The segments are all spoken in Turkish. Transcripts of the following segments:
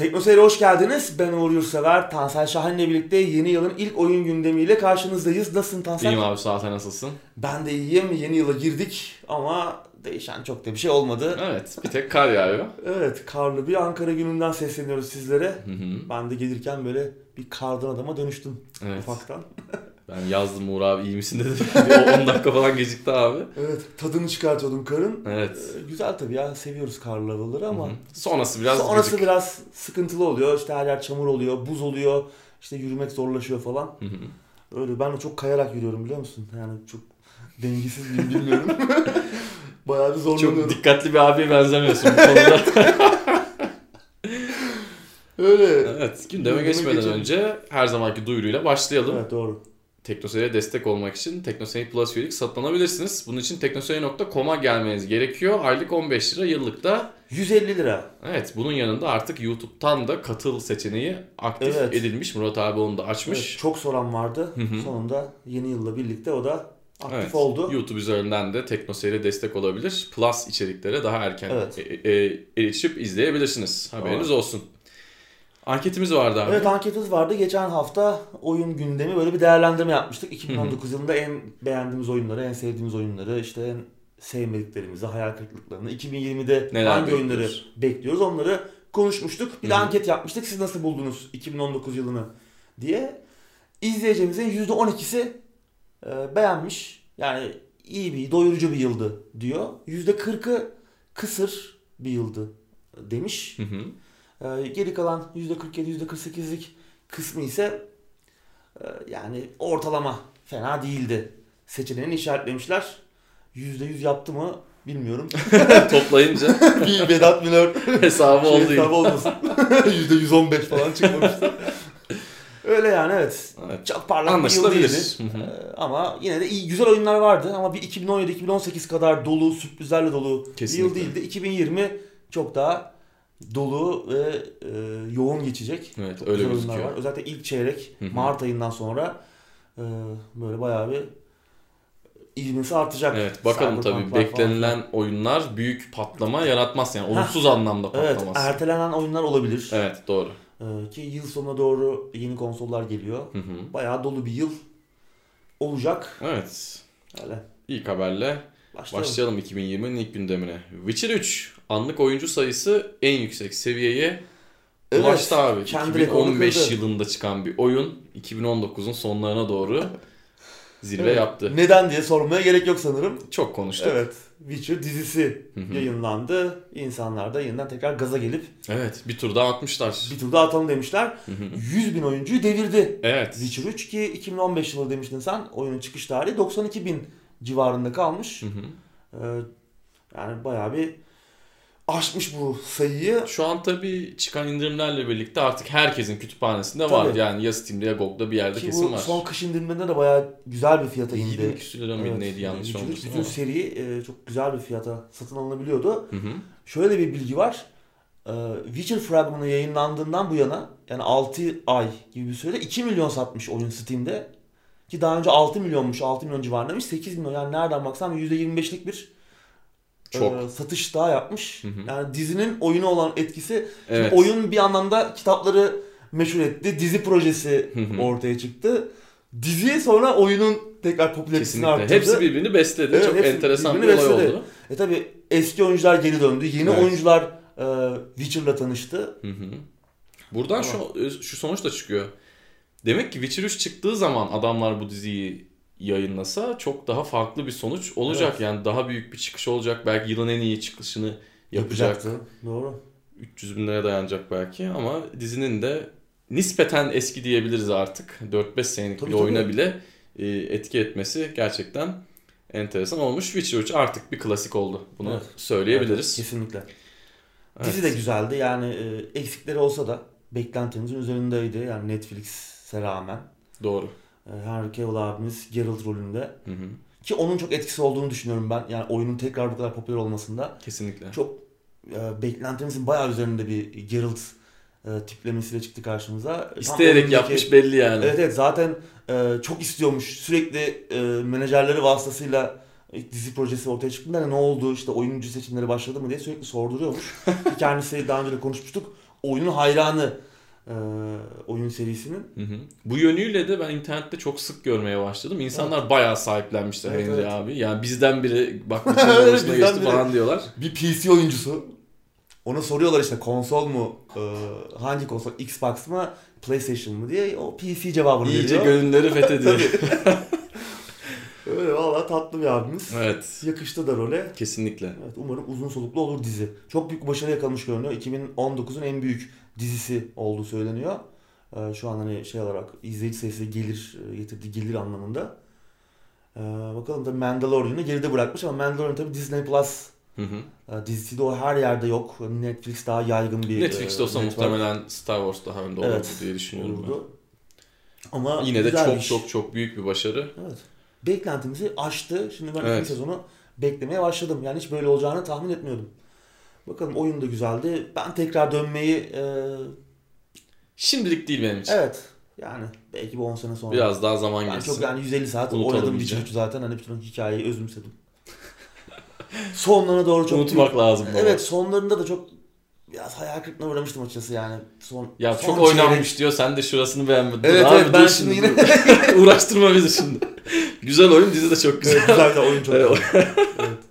Teknoseyir'e hoş geldiniz. Ben Uğur Yurtsever. Tansel Şahin ile birlikte yeni yılın ilk oyun gündemiyle karşınızdayız. Nasılsın Tansel? İyiyim abi sağ ol, sen nasılsın? Ben de iyiyim. Yeni yıla girdik ama değişen çok da bir şey olmadı. Evet bir tek kar yağıyor. Evet, karlı bir Ankara gününden sesleniyoruz sizlere. Hı hı. Ben de gelirken böyle bir kardan adama dönüştüm Evet. ufaktan. Ben yazdım Uğur abi iyi misin dedi. Bir 10 dakika falan gecikti abi. Evet, tadını çıkartıyordum karın. Evet. Ee, güzel tabii ya, seviyoruz karlı havaları ama Hı hı. Sonrası biraz sonrası gıcık. biraz sıkıntılı oluyor. İşte her yer çamur oluyor, buz oluyor. İşte yürümek zorlaşıyor falan. Hı hı. Öyle ben de çok kayarak yürüyorum biliyor musun? Yani çok dengesiz miyim bilmiyorum. Bayağı bir zorlanıyorum. Çok dikkatli bir abiye benzemiyorsun bu konuda. Öyle. evet gündeme Gündeme geçmeden geçelim. önce her zamanki duyuruyla başlayalım. Evet doğru. Teknoseyir'e destek olmak için Teknoseyir Plus üyelik satın alabilirsiniz. Bunun için teknoseyir.com'a gelmeniz gerekiyor. Aylık 15 lira, yıllık da 150 lira. Evet bunun yanında artık YouTube'tan da katıl seçeneği aktif Evet. edilmiş. Murat abi onu da açmış. Evet, çok soran vardı. Sonunda yeni yılla birlikte o da aktif Evet, oldu. YouTube üzerinden de Teknoseyir'e destek olabilir. Plus içeriklere daha erken Evet. e- e- erişip izleyebilirsiniz. Haberiniz olsun. Anketimiz vardı abi. Evet anketimiz vardı. Geçen hafta oyun gündemi böyle bir değerlendirme yapmıştık. 2019 yılında en beğendiğimiz oyunları, en sevdiğimiz oyunları, işte en sevmediklerimizi, hayal kırıklıklarını, 2020'de Neler hangi oyunları bekliyoruz? bekliyoruz onları konuşmuştuk. Bir de anket yapmıştık. Siz nasıl buldunuz 2019 yılını diye. İzleyicimizin %12'si e, beğenmiş. Yani iyi bir, doyurucu bir yıldı diyor. %40'ı kısır bir yıldı demiş. Hı hı. Ee, geri kalan %47, %48'lik kısmı ise e, yani ortalama fena değildi. Seçeneğini işaretlemişler. %100 yaptı mı bilmiyorum. Toplayınca bir Vedat Milor hesabı şey oldu. hesabı olmasın. %115 falan çıkmamıştı. Öyle yani evet. Evet. Çok parlak bir yıl değildi. Ee, ama yine de iyi güzel oyunlar vardı ama bir 2017-2018 kadar dolu, sürprizlerle dolu bir Kesinlikle. yıl değildi. 2020 çok daha dolu ve e, yoğun geçecek. Evet Çok öyle gözüküyor. var. Özellikle ilk çeyrek Hı hı. Mart ayından sonra e, böyle bayağı bir ivmesi artacak. Evet bakalım tabii Cyberpunk'lar falan. beklenilen oyunlar büyük patlama yaratmaz yani olumsuz anlamda Evet patlamaz. ertelenen oyunlar olabilir. Evet doğru. E, ki yıl sonuna doğru yeni konsollar geliyor. Hı hı. Bayağı dolu bir yıl olacak. Evet. Öyle. İlk haberle Başlayalım. Başlayalım 2020'nin ilk gündemine. Witcher 3 anlık oyuncu sayısı en yüksek seviyeye Evet, ulaştı abi. kendi rekorunu 2015 kırdı. yılında çıkan bir oyun 2019'un sonlarına doğru zirve Evet. yaptı. Neden diye sormaya gerek yok sanırım. Çok konuştuk. Evet. Witcher dizisi yayınlandı. İnsanlar da yeniden tekrar gaza gelip Evet bir tur daha atmışlar. bir tur daha atalım demişler. Hı hı. 100 bin oyuncuyu devirdi. evet. Witcher 3 ki 2015 yılı demiştin sen. Oyunun çıkış tarihi 92 bin civarında kalmış. Hı hı. Ee, yani bayağı bir aşmış bu sayıyı. Şu an tabii çıkan indirimlerle birlikte artık herkesin kütüphanesinde var. Tabii. Yani ya Steam'de ya GOG'da bir yerde Ki kesin bu var. son kış indirimlerinde de bayağı güzel bir fiyata indi. 20 küsür lira Evet, neydi yanlış olmasın Bütün seri e, çok güzel bir fiyata satın alınabiliyordu. Hı hı. Şöyle bir bilgi var. Ee, Witcher fragmanı yayınlandığından bu yana yani 6 ay gibi bir sürede 2 milyon satmış oyun Steam'de. Ki daha önce 6 milyonmuş, 6 milyon civarındaymış. 8 milyon yani nereden baksan %25'lik bir Çok. e, satış daha yapmış. Hı hı. Yani dizinin oyuna olan etkisi. Şimdi Evet. oyun bir anlamda kitapları meşhur etti. Dizi projesi Hı hı. ortaya çıktı. Dizi sonra oyunun tekrar popülaritesini arttırdı. Hepsi birbirini besledi. Evet, Çok enteresan bir olay besledi. oldu. E tabi eski oyuncular geri döndü. Yeni Evet. oyuncular e, Witcher'la tanıştı. Hı hı. Buradan şu şu sonuç da çıkıyor. Demek ki Witcher 3 çıktığı zaman adamlar bu diziyi yayınlasa çok daha farklı bir sonuç olacak. Evet. Yani daha büyük bir çıkış olacak. Belki yılın en iyi çıkışını yapacak. Yapacaktı. Doğru. 300 bin liraya dayanacak belki ama dizinin de nispeten eski diyebiliriz artık. 4-5 senelik Tabii, bir tabii. oyuna bile e, etki etmesi gerçekten enteresan olmuş. Witcher 3 artık bir klasik oldu. Bunu Evet. söyleyebiliriz. Evet, kesinlikle. Evet. Dizi de güzeldi. Yani e, eksikleri olsa da beklentimizin üzerindeydi. Yani Netflix'e rağmen. Doğru. E, Henry Cavill abimiz Geralt rolünde. Hı hı. Ki onun çok etkisi olduğunu düşünüyorum ben. Yani oyunun tekrar bu kadar popüler olmasında. Kesinlikle. Çok e, beklentimizin bayağı üzerinde bir Geralt e, tiplemesiyle çıktı karşımıza. İsteyerek oyundaki- yapmış belli yani. Evet evet zaten e, çok istiyormuş. Sürekli e, menajerleri vasıtasıyla dizi projesi ortaya çıktığında hani ne oldu işte oyuncu seçimleri başladı mı diye sürekli sorduruyormuş. Kendisi daha önce de konuşmuştuk. oyunun hayranı e, oyun serisinin. Hı hı. Bu yönüyle de ben internette çok sık görmeye başladım. İnsanlar bayağı sahiplenmişler Evet, Henry evet. abi. Yani bizden biri bak Evet, başına geçti biri. falan diyorlar. Bir PC oyuncusu. Ona soruyorlar işte konsol mu, e, hangi konsol, Xbox mı, PlayStation mı diye o PC cevabını İyice veriyor. gönülleri fethediyor. Öyle valla tatlı bir abimiz. evet. Yakıştı da role. Kesinlikle. Evet, umarım uzun soluklu olur dizi. Çok büyük başarı yakalamış görünüyor. 2019'un en büyük dizisi olduğu söyleniyor. Ee, şu an hani şey olarak izleyici sayısı gelir e, getirdiği gelir anlamında. Ee, bakalım tabii Mandalorian'ı geride bırakmış ama Mandalorian tabii Disney Plus Hı hı. e, dizisi de o her yerde yok. Netflix daha yaygın bir Netflix'te e, olsa network muhtemelen Star Wars daha önde olurdu Evet, diye düşünüyorum ben. olurdu. Ama Yine de bir çok iş. çok çok büyük bir başarı. Evet. Beklentimizi aştı. Şimdi ben Evet. sezonu beklemeye başladım. Yani hiç böyle olacağını tahmin etmiyordum. Bakalım oyun da güzeldi. Ben tekrar dönmeyi e, Şimdilik değil benim için. evet yani belki bir 10 sene sonra. Biraz daha zaman ben geçsin. çok yani 150 saat Unutalım oynadım. Witcher 3 zaten. Hani bütün hikayeyi özümsedim. Sonlarına doğru çok Unutmak büyük- lazım. baba. Evet sonlarında da çok biraz hayal kırıklığına uğramıştım açıkçası yani. Son, Ya son çok çeyrek- oynanmış diyor. Sen de şurasını beğenmedin. Evet, abi, evet, ben şimdi şimdi yine-. Uğraştırma bizi şimdi. Güzel oyun dizi de çok güzel. Evet, güzel de oyun çok Evet, güzel.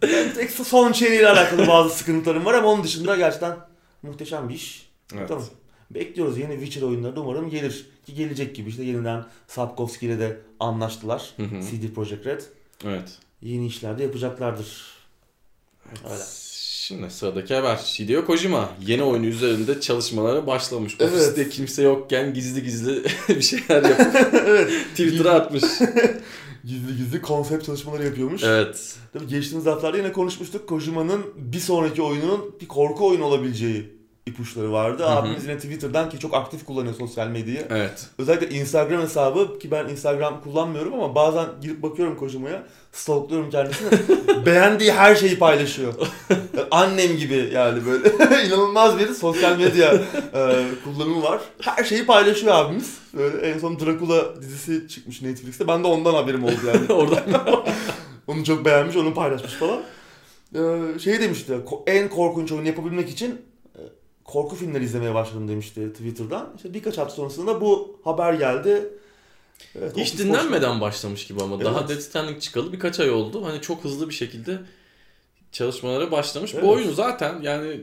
evet. Yani son çeyreğiyle alakalı bazı sıkıntılarım var ama onun dışında gerçekten muhteşem bir iş. Evet. Tamam. Bekliyoruz yeni Witcher oyunları da umarım gelir. Ki gelecek gibi işte yeniden Sapkowski ile de anlaştılar. Hı hı. CD Projekt Red. Evet. Yeni işler de yapacaklardır. Öyle. Şimdi sıradaki haber. Hideo Kojima yeni oyunu üzerinde çalışmalara başlamış. Evet. Ofiste kimse yokken gizli gizli bir şeyler yapıp evet. Twitter'a atmış. Gizli gizli konsept çalışmaları yapıyormuş. evet. Tabii geçtiğimiz haftalarda yine konuşmuştuk. Kojima'nın bir sonraki oyununun bir korku oyunu olabileceği ipuçları vardı. Hı hı. Abimiz yine Twitter'dan ki çok aktif kullanıyor sosyal medyayı. Evet. Özellikle Instagram hesabı ki ben Instagram kullanmıyorum ama bazen girip bakıyorum Kojima'ya. Stalkluyorum kendisini. Beğendiği her şeyi paylaşıyor. Annem gibi yani böyle inanılmaz bir sosyal medya e, kullanımı var. Her şeyi paylaşıyor abimiz. Böyle en son Dracula dizisi çıkmış Netflix'te. Ben de ondan haberim oldu yani. Oradan Onu çok beğenmiş, onu paylaşmış falan. Ee, şey demişti, en korkunç oyunu yapabilmek için korku filmleri izlemeye başladım demişti Twitter'dan. İşte birkaç hafta sonrasında bu haber geldi. Evet, hiç Office dinlenmeden başlamış gibi ama. Daha Evet. Death Stranding çıkalı birkaç ay oldu. Hani çok hızlı bir şekilde çalışmalara başlamış. Evet. Bu oyunu zaten yani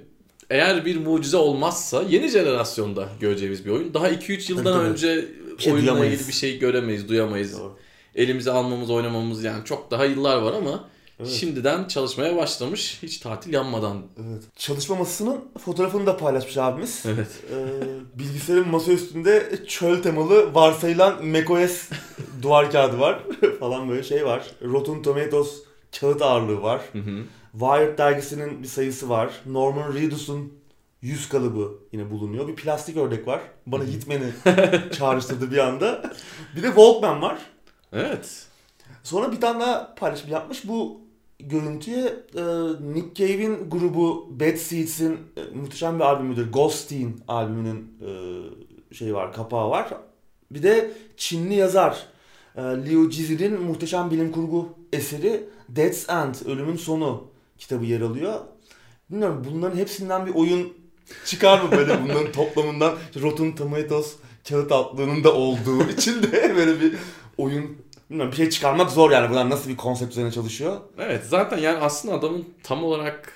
eğer bir mucize olmazsa yeni jenerasyonda göreceğimiz bir oyun. Daha 2-3 yıldan tabii. önce şey oyunla duyamayız. ilgili bir şey göremeyiz, duyamayız. Doğru. Elimize almamız, oynamamız yani çok daha yıllar var ama Evet. şimdiden çalışmaya başlamış. Hiç tatil yanmadan. Evet. Çalışma masasının fotoğrafını da paylaşmış abimiz. Evet. Ee, bilgisayarın masa üstünde çöl temalı varsayılan macOS duvar kağıdı var falan böyle şey var. Rotten Tomatoes kağıt ağırlığı var. Hı hı. Wired dergisinin bir sayısı var. Norman Reedus'un yüz kalıbı yine bulunuyor. Bir plastik ördek var. Bana Hitman'i çağrıştırdı bir anda. Bir de Walkman var. Evet. Sonra bir tane daha paylaşım yapmış. Bu görüntüye e, Nick Cave'in grubu Bad Seeds'in e, muhteşem bir albümüdür. Ghosteen albümünün e, şey var, kapağı var. Bir de Çinli yazar e, Liu Cizir'in muhteşem bilim kurgu eseri Death's End, Ölümün Sonu kitabı yer alıyor. Bilmiyorum bunların hepsinden bir oyun çıkar mı böyle bunların toplamından Rotten Tomatoes kağıt altlığının da olduğu için de böyle bir oyun Bilmiyorum bir şey çıkarmak zor yani bunlar nasıl bir konsept üzerine çalışıyor. Evet zaten yani aslında adamın tam olarak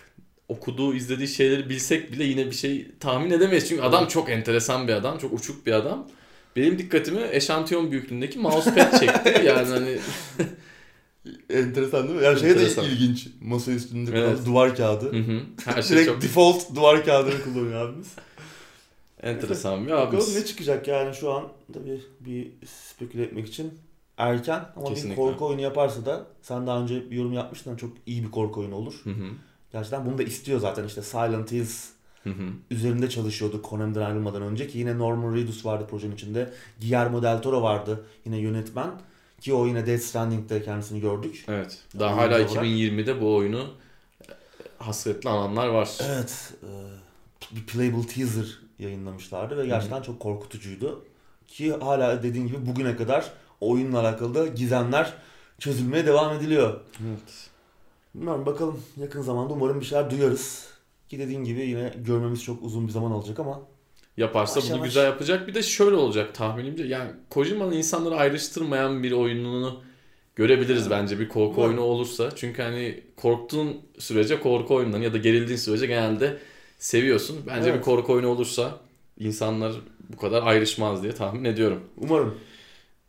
okuduğu, izlediği şeyleri bilsek bile yine bir şey tahmin edemeyiz. Çünkü adam çok enteresan bir adam, çok uçuk bir adam. Benim dikkatimi eşantiyon büyüklüğündeki mousepad çekti. Yani hani Enteresan değil mi? Yani şey de ilginç. Masa üstünde Evet. duvar kağıdı. hı hı, her şey Direkt çok default duvar kağıdını kullanıyor abimiz. enteresan bir Bakalım abimiz. ne çıkacak yani şu an tabii bir speküle etmek için erken ama Kesinlikle. bir korku oyunu yaparsa da sen daha önce bir yorum yapmıştın çok iyi bir korku oyunu olur. Hı hı, Gerçekten bunu da istiyor zaten işte Silent Hills hı hı. üzerinde çalışıyordu Konami'den ayrılmadan önce ki yine Norman Reedus vardı projenin içinde. Guillermo del Toro vardı yine yönetmen ki o yine Death Stranding'de kendisini gördük. Evet. Daha hala olarak. 2020'de bu oyunu e, hasretli ananlar var. Evet. e, bir playable teaser yayınlamışlardı ve gerçekten çok korkutucuydu. Ki hala dediğin gibi bugüne kadar oyunla alakalı da gizemler çözülmeye devam ediliyor. Evet. Bilmiyorum bakalım yakın zamanda umarım bir şeyler duyarız. Ki dediğin gibi yine görmemiz çok uzun bir zaman alacak ama yaparsa Yavaş bunu güzel yapacak. Bir de şöyle olacak tahminimce. Yani Kojima'nın insanları ayrıştırmayan bir oyununu görebiliriz bence bir korku Umarım. oyunu olursa. Çünkü hani korktuğun sürece korku oyunlarını ya da gerildiğin sürece genelde seviyorsun. Bence Evet. bir korku oyunu olursa insanlar bu kadar ayrışmaz diye tahmin ediyorum. Umarım.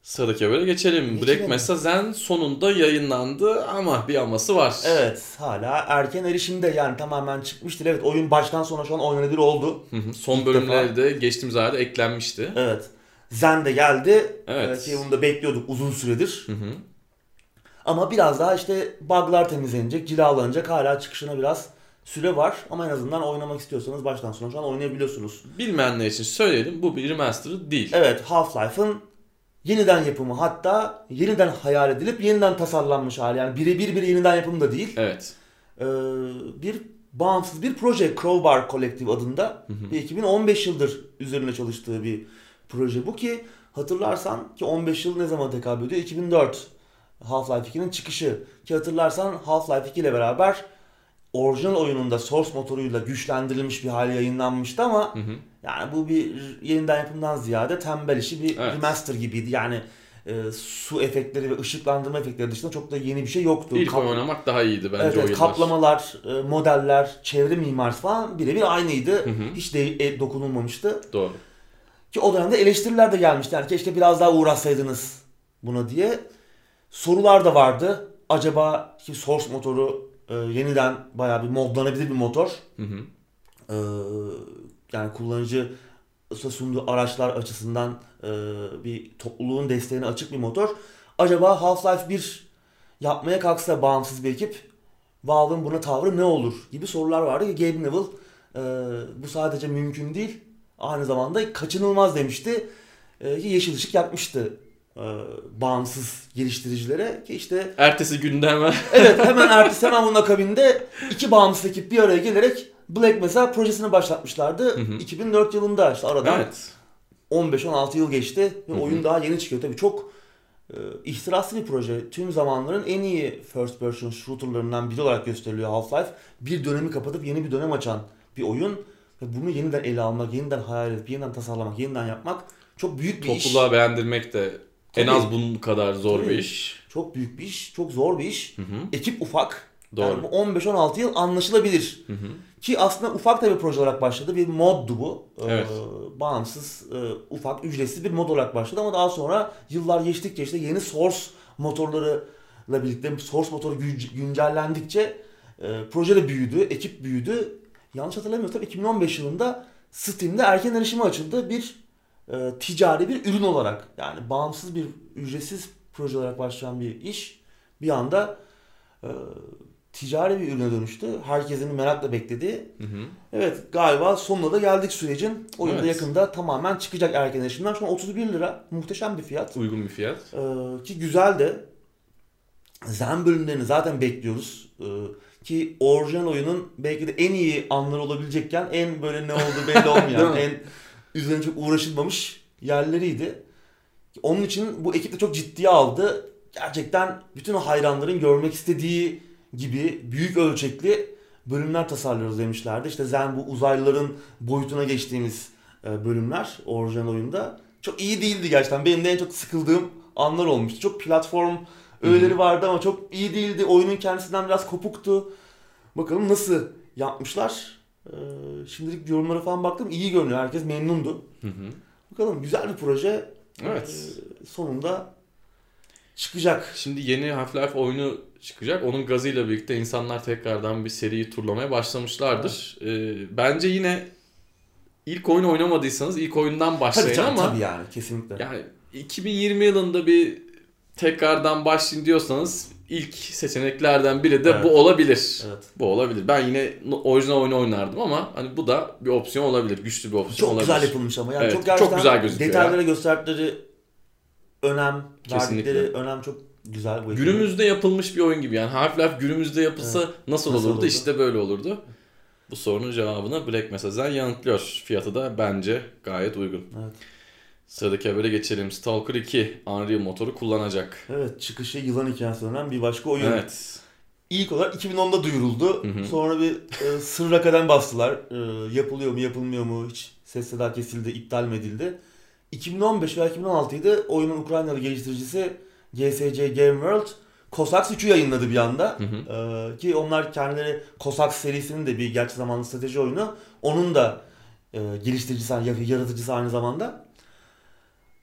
Sıradaki habere geçelim. Geçelim. Black Mesa Zen sonunda yayınlandı ama bir aması var. Evet hala erken erişimde yani tamamen çıkmıştır. Evet oyun baştan sona şu an oynanabilir oldu. Hı hı. Son İlk bölümleri de geçtiğimiz ayda eklenmişti. Evet. Zen de geldi. Evet. Ki bunu da bekliyorduk uzun süredir. Hı hı. Ama biraz daha işte bug'lar temizlenecek, cilalanacak. Hala çıkışına biraz süre var. Ama en azından oynamak istiyorsanız baştan sona şu an oynayabiliyorsunuz. Bilmeyenler için söyleyelim bu bir remaster değil. Evet Half-Life'ın yeniden yapımı hatta yeniden hayal edilip yeniden tasarlanmış hali. Yani birebir bir yeniden yapım da değil. Evet. Ee, bir bağımsız bir proje Crowbar Collective adında. Ve 2015 yıldır üzerine çalıştığı bir proje bu ki hatırlarsan ki 15 yıl ne zaman tekabül ediyor? 2004 Half-Life 2'nin çıkışı. Ki hatırlarsan Half-Life 2 ile beraber orijinal oyununda source motoruyla güçlendirilmiş bir hali yayınlanmıştı ama Hı hı. Yani bu bir yeniden yapımdan ziyade tembel işi bir Evet. remaster gibiydi. Yani e, su efektleri ve ışıklandırma efektleri dışında çok da yeni bir şey yoktu. İlk Kap- oynamak daha iyiydi bence Evet, o yıllar. kaplamalar, e, modeller, çevre mimarisi falan birebir aynıydı. Hı hı. Hiç de e, dokunulmamıştı. Doğru. Ki o dönemde eleştiriler de gelmişti. Yani keşke biraz daha uğraşsaydınız buna diye. Sorular da vardı. Acaba ki Source motoru e, yeniden bayağı bir modlanabilir bir motor. Hı hı. E, yani kullanıcı sunduğu araçlar açısından e, bir topluluğun desteğine açık bir motor. Acaba Half-Life 1 yapmaya kalksa bağımsız bir ekip Valve'ın buna tavrı ne olur gibi sorular vardı ki Gabe Newell e, bu sadece mümkün değil aynı zamanda kaçınılmaz demişti e, ki yeşil ışık yakmıştı e, bağımsız geliştiricilere ki işte Ertesi günde hemen evet hemen ertesi hemen bunun akabinde iki bağımsız ekip bir araya gelerek Black Mesa projesini başlatmışlardı. Hı hı. 2004 yılında işte aradan evet. 15-16 yıl geçti ve Hı hı. oyun daha yeni çıkıyor. Tabii çok e, ihtiraslı bir proje. Tüm zamanların en iyi first person shooterlarından biri olarak gösteriliyor Half-Life. Bir dönemi kapatıp yeni bir dönem açan bir oyun. Ve bunu yeniden ele almak, yeniden hayal edip, yeniden tasarlamak, yeniden yapmak çok büyük bir iş. Topluluğa beğendirmek de en Tabii. az bunun kadar zor Tabii. bir iş. Çok büyük bir iş, çok zor bir iş. Hı hı. Ekip ufak. Doğru. Yani bu 15-16 yıl anlaşılabilir. Hı hı. Ki aslında ufak da bir proje olarak başladı. Bir moddu bu. Ee, Evet. bağımsız, e, ufak, ücretsiz bir mod olarak başladı ama daha sonra yıllar geçtikçe işte yeni source motorlarıyla birlikte source motoru gün- güncellendikçe e, proje de büyüdü, ekip büyüdü. Yanlış hatırlamıyorsam 2015 yılında Steam'de erken erişime açıldı bir e, ticari bir ürün olarak. Yani bağımsız bir ücretsiz proje olarak başlayan bir iş bir anda e, ticari bir ürüne dönüştü. Herkesin merakla beklediği. Hı hı. Evet galiba sonuna da geldik sürecin. Da Evet. yakında tamamen çıkacak erken erişimden. Şu an 31 lira. Muhteşem bir fiyat. Uygun bir fiyat. Ee, ki güzel de. Zen bölümlerini zaten bekliyoruz. Ee, ki orijinal oyunun belki de en iyi anları olabilecekken en böyle ne olduğu belli olmayan, en üzerine çok uğraşılmamış yerleriydi. Onun için bu ekip de çok ciddiye aldı. Gerçekten bütün o hayranların görmek istediği gibi büyük ölçekli bölümler tasarlıyoruz demişlerdi. İşte Zen bu uzaylıların boyutuna geçtiğimiz e, bölümler orijinal oyunda. Çok iyi değildi gerçekten. Benim de en çok sıkıldığım anlar olmuştu. Çok platform öğeleri vardı ama çok iyi değildi. Oyunun kendisinden biraz kopuktu. Bakalım nasıl yapmışlar. Ee, şimdilik yorumlara falan baktım. İyi görünüyor. Herkes memnundu. Hı hı. Bakalım güzel bir proje. Evet. Ee, sonunda çıkacak. Şimdi yeni Half-Life oyunu çıkacak. Onun gazıyla birlikte insanlar tekrardan bir seriyi turlamaya başlamışlardır. Ee, bence yine ilk oyunu oynamadıysanız ilk oyundan Tabii başlayın canım ama tabii yani kesinlikle. yani 2020 yılında bir tekrardan başlayın diyorsanız ilk seçeneklerden biri de Evet. bu olabilir. Evet. Bu olabilir. Ben yine orijinal oyunu oynardım ama hani bu da bir opsiyon olabilir. Güçlü bir opsiyon Çok olabilir. güzel yapılmış ama yani Evet, çok gerçekten çok güzel gözüküyor detaylara gösterdikleri önem, Kesinlikle. verdikleri önem çok güzel bu. Günümüzde yapılmış bir oyun gibi. Yani Half-Life günümüzde yapılsa nasıl, Nasıl olurdu? olurdu? İşte böyle olurdu. Bu sorunun cevabını Black Mesa'dan yanıtlıyor. Fiyatı da bence gayet uygun. Evet. Sıradaki habere geçelim. Stalker 2 Unreal motoru kullanacak. Evet çıkışı yılan hikayesi denen bir başka oyun. Evet. İlk olarak 2010'da duyuruldu. Hı hı. Sonra bir e, sırra kadem bastılar. E, yapılıyor mu yapılmıyor mu hiç Ses seda kesildi, iptal mi edildi? 2015 veya 2016'ydı. Oyunun Ukraynalı geliştiricisi GSC Game World Cossacks 3'ü yayınladı bir anda. Hı hı. Ee, ki onlar kendileri Cossacks serisinin de bir gerçek zamanlı strateji oyunu. Onun da e, geliştiricisi, yani yaratıcısı aynı zamanda.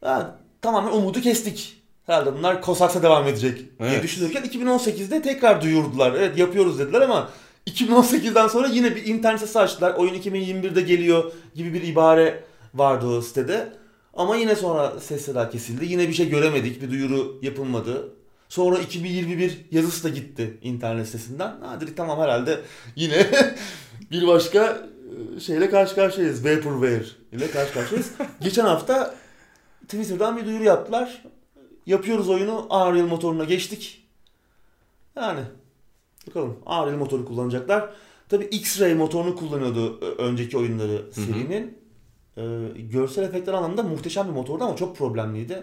Ha, tamamen umudu kestik. Herhalde bunlar Cossacks'a devam edecek diye Evet. düşünürken 2018'de tekrar duyurdular. Evet yapıyoruz dediler ama 2018'den sonra yine bir internet sitesi açtılar. Oyun 2021'de geliyor gibi bir ibare vardı o sitede. Ama yine sonra ses seda kesildi. Yine bir şey göremedik. Bir duyuru yapılmadı. Sonra 2021 yazısı da gitti internet sitesinden. Dedik tamam herhalde yine bir başka e, şeyle karşı karşıyayız. Vaporware ile karşı karşıyayız. Geçen hafta Twitter'dan bir duyuru yaptılar. Yapıyoruz oyunu. Unreal motoruna geçtik. Yani bakalım Unreal motoru kullanacaklar. Tabi X-Ray motorunu kullanıyordu önceki oyunları serinin. Ee, görsel efektler anlamında muhteşem bir motordu ama çok problemliydi.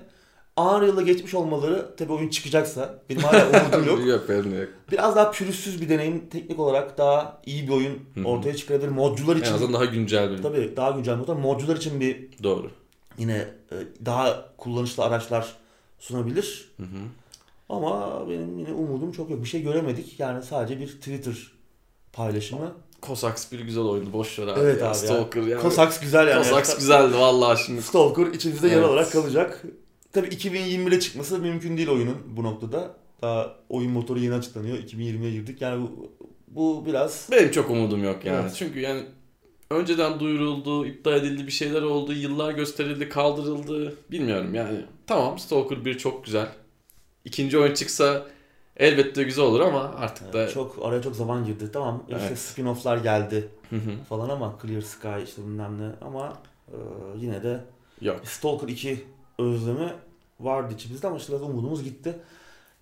Unreal'a geçmiş olmaları tabi oyun çıkacaksa benim hala umudum yok. yok benim yok. Biraz daha pürüzsüz bir deneyim teknik olarak daha iyi bir oyun ortaya çıkarabilir. Modcular En için azından daha güncel bir. tabii daha güncel motor. Modcular için bir Doğru. yine e, daha kullanışlı araçlar sunabilir. Hı hı. Ama benim yine umudum çok yok. Bir şey göremedik. Yani sadece bir Twitter paylaşımı. Cossacks bir güzel oyundu. Boş ver abi. Evet ya. abi ya. Stalker yani. Cossacks güzel yani. Cossacks güzeldi vallahi şimdi. Stalker içimizde yer Evet. olarak kalacak. Tabii 2021'e çıkması mümkün değil oyunun bu noktada. Daha oyun motoru yeni açıklanıyor. 2020'ye girdik. Yani bu, bu biraz Benim çok umudum yok yani. Evet. Çünkü yani önceden duyuruldu, iptal edildi, bir şeyler oldu, yıllar gösterildi, kaldırıldı. Bilmiyorum yani. Tamam Stalker 1 çok güzel. İkinci oyun çıksa elbette güzel olur ama artık da... çok araya çok zaman girdi. Tamam işte Evet. spin-off'lar geldi falan ama Clear Sky işte bilmem ne ama e, yine de Yok. Stalker 2 özlemi vardı içimizde ama işte biraz umudumuz gitti.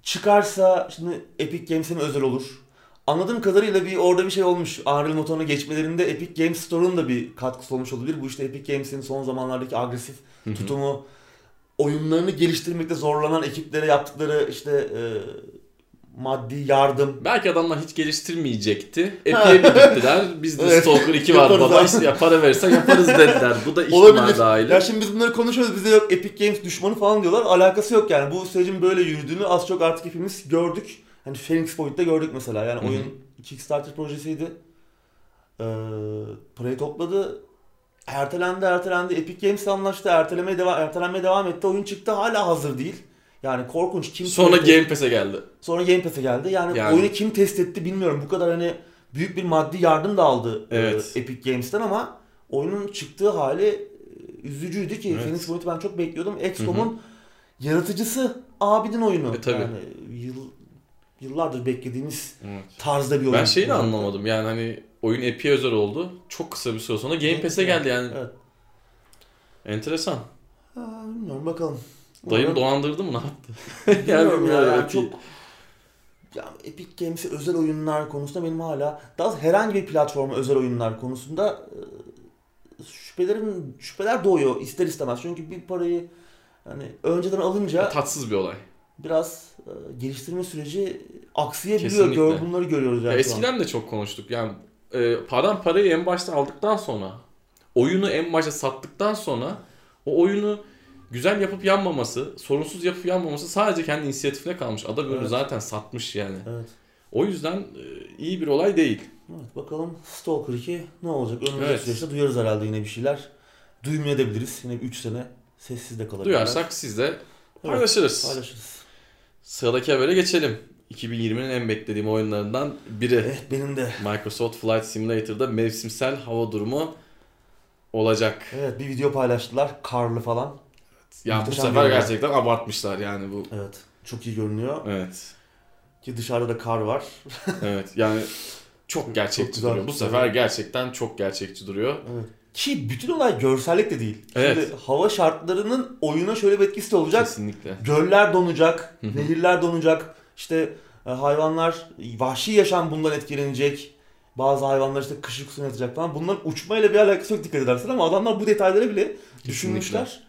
Çıkarsa şimdi Epic Games'e özel olur? Anladığım kadarıyla bir orada bir şey olmuş. Unreal motoruna geçmelerinde Epic Games Store'un da bir katkısı olmuş olabilir. Bu işte Epic Games'in son zamanlardaki agresif tutumu, oyunlarını geliştirmekte zorlanan ekiplere yaptıkları işte e, maddi yardım. Belki adamlar hiç geliştirmeyecekti. Epey'e bir gittiler. Bizde Evet. Stalker 2 var baba. İşte ya para verirsen yaparız dediler. Bu da ihtimal Olabilir. dahil. Ya şimdi biz bunları konuşuyoruz. Bize yok Epic Games düşmanı falan diyorlar. Alakası yok yani. Bu sürecin böyle yürüdüğünü az çok artık hepimiz gördük. Hani Phoenix Point'te gördük mesela. Yani Hı hı. oyun Kickstarter projesiydi. Ee, parayı topladı. Ertelendi, ertelendi. Epic Games'le anlaştı. Ertelemeye devam, ertelenmeye devam etti. Oyun çıktı. Hala hazır değil. Yani korkunç. Kim Sonra test- Game Pass'e geldi. Sonra Game Pass'e geldi. Yani, Yani- oyunu kim test etti bilmiyorum. Bu kadar hani büyük bir maddi yardım da aldı e, Evet. Epic Games'ten ama oyunun çıktığı hali e, üzücüydü ki Evet. Phoenix Point'i ben çok bekliyordum. XCOM'un yaratıcısı Abidin oyunu. E, tabii. Yani yıl, yıllardır beklediğimiz Evet. tarzda bir oyun. Ben şeyi de anlamadım yani hani oyun Epic'e özel oldu. Çok kısa bir süre sonra Game Pass'e geldi yani. Evet. Enteresan. Ha, bilmiyorum bakalım. Dayım Umarım- dolandırdı mı ne yaptı? Bilmiyorum ya, yani yani çok ya Epic Games'e özel oyunlar konusunda benim hala daha herhangi bir platforma özel oyunlar konusunda e, şüphelerim şüpheler doğuyor ister istemez. Çünkü bir parayı hani önceden alınca Tatsız bir olay. biraz e, geliştirme süreci aksayabiliyor. Gör, bunları görüyoruz Ya yani. an. eskiden de çok konuştuk. Yani e, paran parayı en başta aldıktan sonra, oyunu en başta sattıktan sonra o oyunu güzel yapıp yanmaması, sorunsuz yapıp yanmaması sadece kendi inisiyatifine kalmış. Adam Evet. zaten satmış yani. Evet. O yüzden e, iyi bir olay değil. evet. Bakalım Stalker 2 ne olacak? Önümüzdeki Evet. süreçte duyarız herhalde yine bir şeyler. Duymayabiliriz. Yine 3 sene sessiz de kalabilirler. Duyarsak siz de paylaşırız. Paylaşırız. Sıradaki habere geçelim. 2020'nin en beklediğim oyunlarından biri. Evet benim de. Microsoft Flight Simulator'da mevsimsel hava durumu olacak. Evet bir video paylaştılar. Karlı falan. Ya bu sefer olay. gerçekten abartmışlar yani bu. Evet. Çok iyi görünüyor. Evet. Ki dışarıda da kar var. Evet yani çok gerçekçi Çok duruyor. Bu sefer gerçekten çok gerçekçi duruyor. Evet. Ki bütün olay görsellik de değil. Evet. Şimdi hava şartlarının oyuna şöyle bir etkisi de olacak. Kesinlikle. Göller donacak, nehirler donacak. İşte e, hayvanlar, vahşi yaşam bundan etkilenecek. Bazı hayvanlar işte kış uykusuna yatacak falan. Bunların uçmayla bir alakası yok dikkat edersen ama adamlar bu detaylara bile düşünmüşler.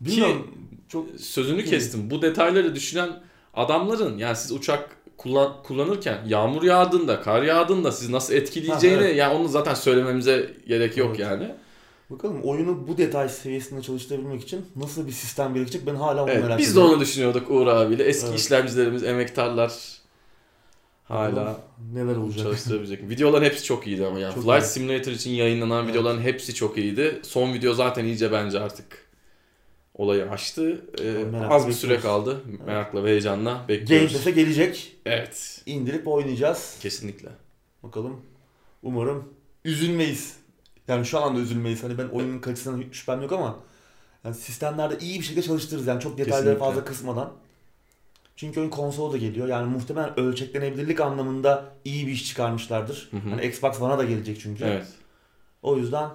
Bilmiyorum. çok Sözünü Ki- kestim. Bu detayları düşünen adamların yani siz uçak kullan, kullanırken yağmur yağdığında, kar yağdığında sizi nasıl etkileyeceğini Ha, evet. yani onu zaten söylememize gerek yok Evet. yani. Bakalım oyunu bu detay seviyesinde çalıştırabilmek için nasıl bir sistem gerekecek ben hala onu Evet, merak biz de ediyorum. onu düşünüyorduk Uğur abiyle. Eski Evet. işlemcilerimiz, emektarlar hala Bakalım neler olacak. çalıştırabilecek. Videoların hepsi çok iyiydi ama yani. Çok Flight iyi. Simulator için yayınlanan Evet. videoların hepsi çok iyiydi. Son video zaten iyice bence artık olayı aştı. Ee, az bir süre kaldı. Merakla ve heyecanla Game bekliyoruz. Pass'e gelecek. Evet. İndirip oynayacağız. Kesinlikle. Bakalım. Umarım üzülmeyiz. Yani şu anda üzülmeyiz. Hani ben oyunun kalitesinden şüphem yok ama yani sistemlerde iyi bir şekilde çalıştırırız. Yani çok detayları Kesinlikle. fazla kısmadan. Çünkü oyun konsola da geliyor. Yani muhtemelen ölçeklenebilirlik anlamında iyi bir iş çıkarmışlardır. Hı hı. Hani Xbox One'a da gelecek çünkü. Evet. O yüzden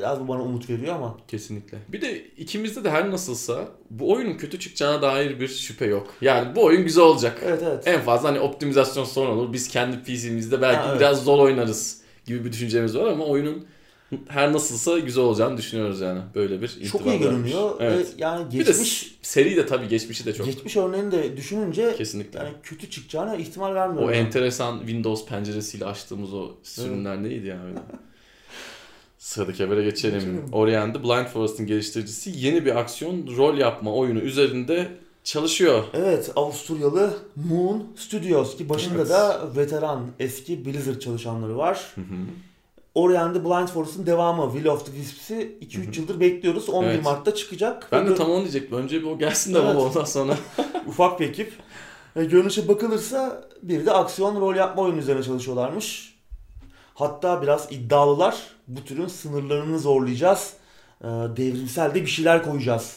biraz bu bana umut veriyor ama Kesinlikle. Bir de ikimizde de her nasılsa bu oyunun kötü çıkacağına dair bir şüphe yok. Yani bu oyun güzel olacak. evet evet. En fazla hani optimizasyon sorun olur. Biz kendi PC'mizde belki Ha, evet. biraz zor oynarız gibi bir düşüncemiz var ama oyunun her nasılsa güzel olacağını düşünüyoruz yani. Böyle bir Çok iyi görünüyor. Evet. Ve yani Bir de geçmiş seri de tabii geçmişi de çok. geçmiş örneğini de düşününce Kesinlikle. yani kötü çıkacağına ihtimal vermiyorum. o enteresan Windows penceresiyle açtığımız o sürümler neydi ya öyle? Sıradaki habere geçelim. Geçelim. The Blind Forest'ın geliştiricisi yeni bir aksiyon rol yapma oyunu üzerinde çalışıyor. Evet, Avusturyalı Moon Studios ki başında Evet. da veteran eski Blizzard çalışanları var. Hı the Blind Forest'ın devamı Will of the Wisps'i 2-3 yıldır bekliyoruz. 11 Evet. Mart'ta çıkacak. Ben de tam onu diyecektim. Önce bir o gelsin de Evet. ondan sonra. ufak bir ekip. E, görünüşe bakılırsa bir de aksiyon rol yapma oyunu üzerine çalışıyorlarmış. Hatta biraz iddialılar. Bu türün sınırlarını zorlayacağız. E, devrimsel de bir şeyler koyacağız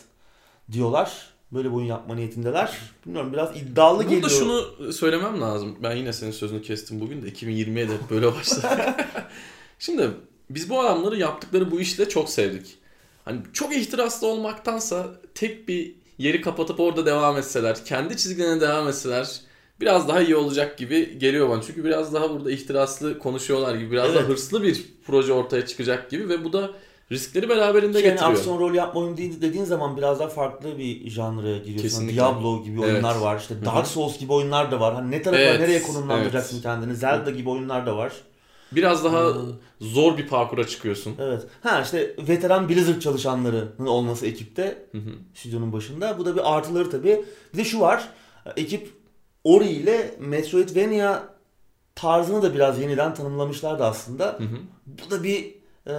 diyorlar. Böyle bir oyun yapma niyetindeler. Bilmiyorum biraz iddialı Burada geliyor. şunu söylemem lazım. Ben yine senin sözünü kestim bugün de 2020'ye de böyle başladık. Şimdi biz bu adamları yaptıkları bu işle çok sevdik. Hani çok ihtiraslı olmaktansa tek bir yeri kapatıp orada devam etseler, kendi çizgilerine devam etseler biraz daha iyi olacak gibi geliyor bana. Çünkü biraz daha burada ihtiraslı konuşuyorlar gibi, biraz Evet. daha hırslı bir proje ortaya çıkacak gibi ve bu da riskleri beraberinde Yani getiriyor. aksiyon rol yapma oyunu değil dediğin zaman biraz daha farklı bir janraya giriyorsun. Kesinlikle. Diablo gibi Evet. oyunlar var. İşte. Dark Souls gibi oyunlar da var. Hani ne tarafa Evet, nereye konumlandıracaksın evet. kendini. Zelda gibi oyunlar da var. Biraz daha Hmm. zor bir parkura çıkıyorsun. Evet. Ha işte veteran Blizzard çalışanlarının olması ekipte Hı hı. stüdyonun başında. Bu da bir artıları tabii. Bir de şu var. Ekip Ori ile Metroidvania tarzını da biraz yeniden tanımlamışlardı aslında. Hı hı. Bu da bir e,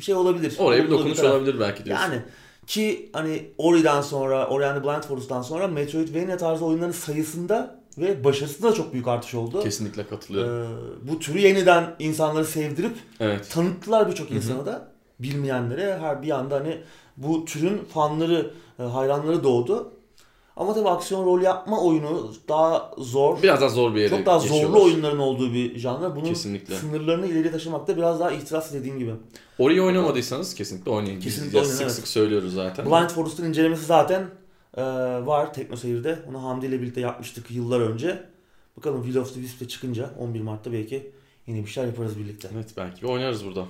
şey olabilir. Oraya bir dokunuş olabilir belki diyorsun. Yani ki hani Ori'den sonra, Ori and the Blind Forest'tan sonra Metroidvania tarzı oyunların sayısında ve başarısında da çok büyük artış oldu. Kesinlikle katılıyorum. Ee, bu türü yeniden insanları sevdirip Evet. tanıttılar birçok insana da bilmeyenlere her bir anda hani bu türün fanları, e, hayranları doğdu. Ama tabii aksiyon rol yapma oyunu daha zor, Biraz daha zor bir yere çok daha geçiyorlar. zorlu oyunların olduğu bir janr. Bunun Kesinlikle. sınırlarını ileriye taşımakta biraz daha ihtiras dediğim gibi. Ori'yi oynamadıysanız kesinlikle oynayın. Kesinlikle oynayın, sık evet. sık söylüyoruz zaten. Blind Forest'ın incelemesi zaten e, var TeknoSeyir'de. Onu Hamdi ile birlikte yapmıştık yıllar önce. Bakalım Will of the Wisp'te çıkınca 11 Mart'ta belki yeni bir şeyler yaparız birlikte. Evet belki oynarız burada.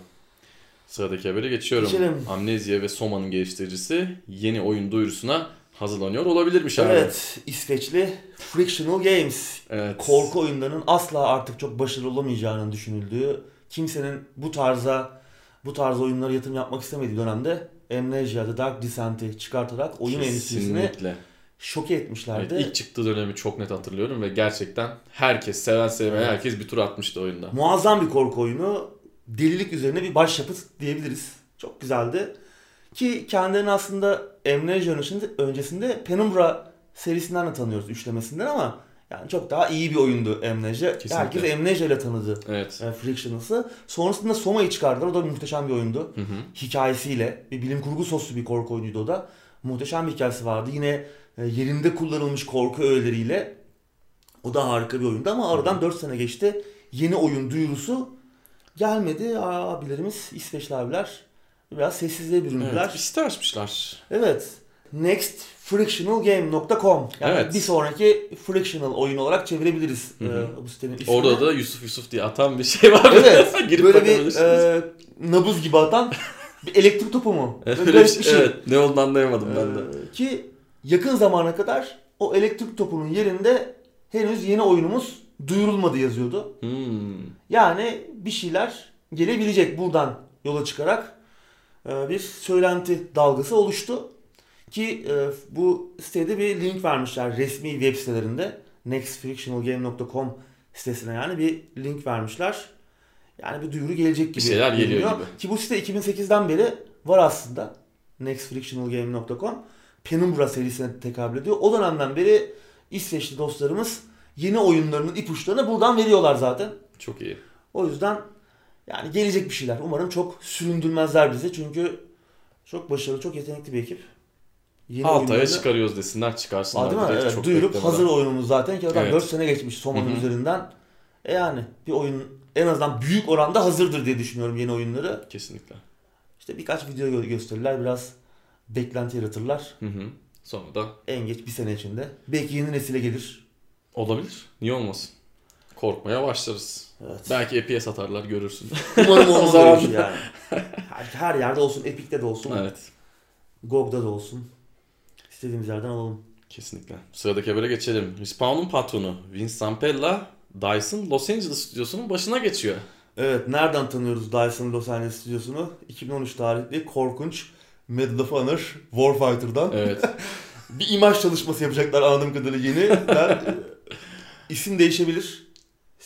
Sıradaki habere geçiyorum. Geçelim. Amnesia ve Soma'nın geliştiricisi yeni oyun duyurusuna hazırlanıyor olabilirmiş abi. Evet, İsveçli Frictional Games. Evet. Korku oyunlarının asla artık çok başarılı olamayacağının düşünüldüğü, kimsenin bu tarza bu tarz oyunlara yatırım yapmak istemediği dönemde Amnesia The Dark Descent'i çıkartarak oyun endüstrisini şoke Evet, etmişlerdi. ilk çıktığı dönemi çok net hatırlıyorum ve gerçekten herkes seven sevmeyen Evet. herkes bir tur atmıştı oyunda. Muazzam bir korku oyunu. Delilik üzerine bir başyapıt diyebiliriz. Çok güzeldi. Ki kendilerini aslında Amnesia öncesinde, öncesinde Penumbra serisinden de tanıyoruz üçlemesinden ama yani çok daha iyi bir oyundu Amnesia. Kesinlikle. Herkes Amnesia ile tanıdı Evet. e. Sonrasında Soma'yı çıkardılar. O da muhteşem bir oyundu. Hı hı. Hikayesiyle. Bir bilim kurgu soslu bir korku oyunuydu o da. Muhteşem bir hikayesi vardı. Yine e, yerinde kullanılmış korku öğeleriyle. O da harika bir oyundu ama aradan 4 sene geçti. Yeni oyun duyurusu gelmedi. Abilerimiz, İsveçli abiler biraz sessizliğe büründüler. Evet, site açmışlar. Evet. Nextfrictionalgame.com Yani Evet. bir sonraki Frictional oyun olarak çevirebiliriz Hı hı. e, bu sitenin ismini. Orada da Yusuf Yusuf diye atan bir şey var. Evet. Girip böyle bir e, nabız gibi atan bir elektrik topu mu? Evet, Böyle bir şey. Evet, ne olduğunu anlayamadım ben de. Ee, ki yakın zamana kadar o elektrik topunun yerinde henüz yeni oyunumuz duyurulmadı yazıyordu. Hmm. Yani bir şeyler gelebilecek buradan yola çıkarak. E, bir söylenti dalgası oluştu. Ki e, bu sitede bir link vermişler resmi web sitelerinde. nextfictionalgame.com sitesine yani bir link vermişler. Yani bir duyuru gelecek gibi. Bir şeyler geliyor gibi. Ki bu site 2008'den beri var aslında. nextfictionalgame.com Penumbra serisine tekabül ediyor. O dönemden beri İsveçli dostlarımız yeni oyunlarının ipuçlarını buradan veriyorlar zaten. Çok iyi. O yüzden yani gelecek bir şeyler. Umarım çok süründürmezler bizi. Çünkü çok başarılı, çok yetenekli bir ekip. Yeni 6 aya çıkarıyoruz desinler çıkarsınlar. Aa, değil mi? Evet, çok duyurup beklemeden. hazır oyunumuz zaten ki adam Evet. 4 sene geçmiş Soma'nın üzerinden. E yani bir oyun en azından büyük oranda hazırdır diye düşünüyorum yeni oyunları. Kesinlikle. İşte birkaç video gö- gösterirler, biraz beklenti yaratırlar. Hı hı. Sonra da En geç bir sene içinde. Belki yeni nesile gelir. olabilir. Niye olmasın? Korkmaya başlarız. Evet. Belki FPS atarlar görürsün. Umarım olmaz zaman- şey yani. Her, her yerde olsun, Epic'te de olsun, evet. GOG'da da olsun. İstediğimiz yerden alalım. Kesinlikle. Sıradaki habere geçelim. Respawn'un patronu Vince Zampella Dyson Los Angeles stüdyosunun başına geçiyor. Evet, nereden tanıyoruz Dyson Los Angeles stüdyosunu? 2013 tarihli korkunç Medal of Honor Warfighter'dan. Evet. Bir imaj çalışması yapacaklar anladığım kadarıyla yeni. Ben, e, isim değişebilir.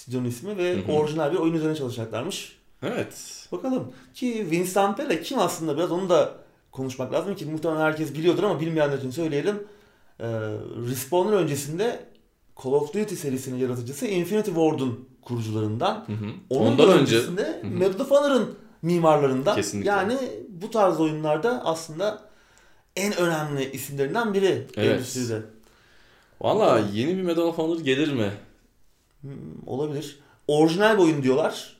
Stüdyonun ismi ve Hı hı. orijinal bir oyun üzerine çalışacaklarmış. Evet. Bakalım. Ki Vince Zampella kim aslında biraz onu da konuşmak lazım ki muhtemelen herkes biliyordur ama bilmeyenler için söyleyelim. Ee, Respawn'un öncesinde Call of Duty serisinin yaratıcısı Infinity Ward'un kurucularından. Hı hı. Onun Ondan da önce öncesinde hı. Medal of Honor'ın mimarlarından. Kesinlikle. Yani bu tarz oyunlarda aslında en önemli isimlerinden biri Evet. endüstride. Valla yeni bir Medal of Honor gelir mi? Hmm, olabilir. Orijinal bir oyun diyorlar.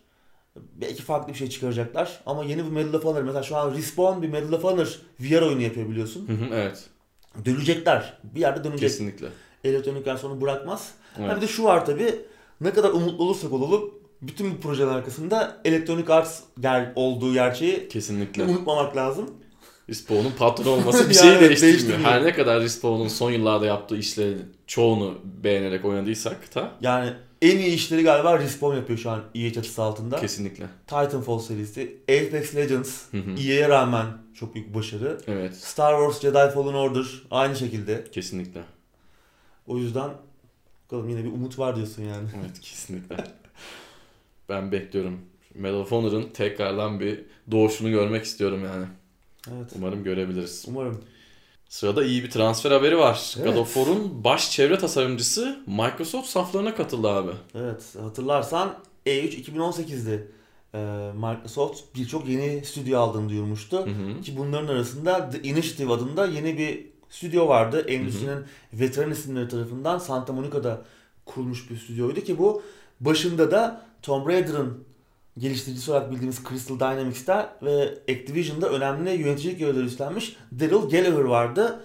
Belki farklı bir şey çıkaracaklar. Ama yeni bir Medal of Honor. Mesela şu an Respawn bir Medal of Honor VR oyunu yapıyor biliyorsun. Hı hı, evet. Dönecekler. Bir yerde dönecek. Kesinlikle. Elektronik Arts onu bırakmaz. Ha Evet. bir de şu var tabi. Ne kadar umutlu olursak olalım bütün bu projenin arkasında Electronic Arts ger- olduğu gerçeği Kesinlikle. unutmamak lazım. Respawn'un patronu olması bir Yani şeyi evet, değiştirmiyor. değiştirmiyor. Her ne kadar Respawn'un son yıllarda yaptığı işlerin çoğunu beğenerek oynadıysak da Yani en iyi işleri galiba Respawn yapıyor şu an EA çatısı altında. kesinlikle. Titanfall serisi, Apex Legends. EA'ye rağmen çok büyük başarı. Evet. Star Wars Jedi Fallen Order aynı şekilde. Kesinlikle. O yüzden bakalım yine bir umut var diyorsun yani. Evet kesinlikle. ben bekliyorum. Medal of Honor'ın tekrardan bir doğuşunu görmek istiyorum yani. Evet. Umarım görebiliriz. Umarım. Sırada iyi bir transfer haberi var. Evet. God of War'un baş çevre tasarımcısı Microsoft saflarına katıldı abi. Evet hatırlarsan E3 2018'de e, Microsoft birçok yeni stüdyo aldığını duyurmuştu. Hı hı. Ki bunların arasında The Initiative adında yeni bir stüdyo vardı. Endüstrinin veteran isimleri tarafından Santa Monica'da kurulmuş bir stüdyoydu ki bu başında da Tomb Raider'ın geliştiricisi olarak bildiğimiz Crystal Dynamics'te ve Activision'da önemli yöneticilik görevleri üstlenmiş Daryl Gallagher vardı.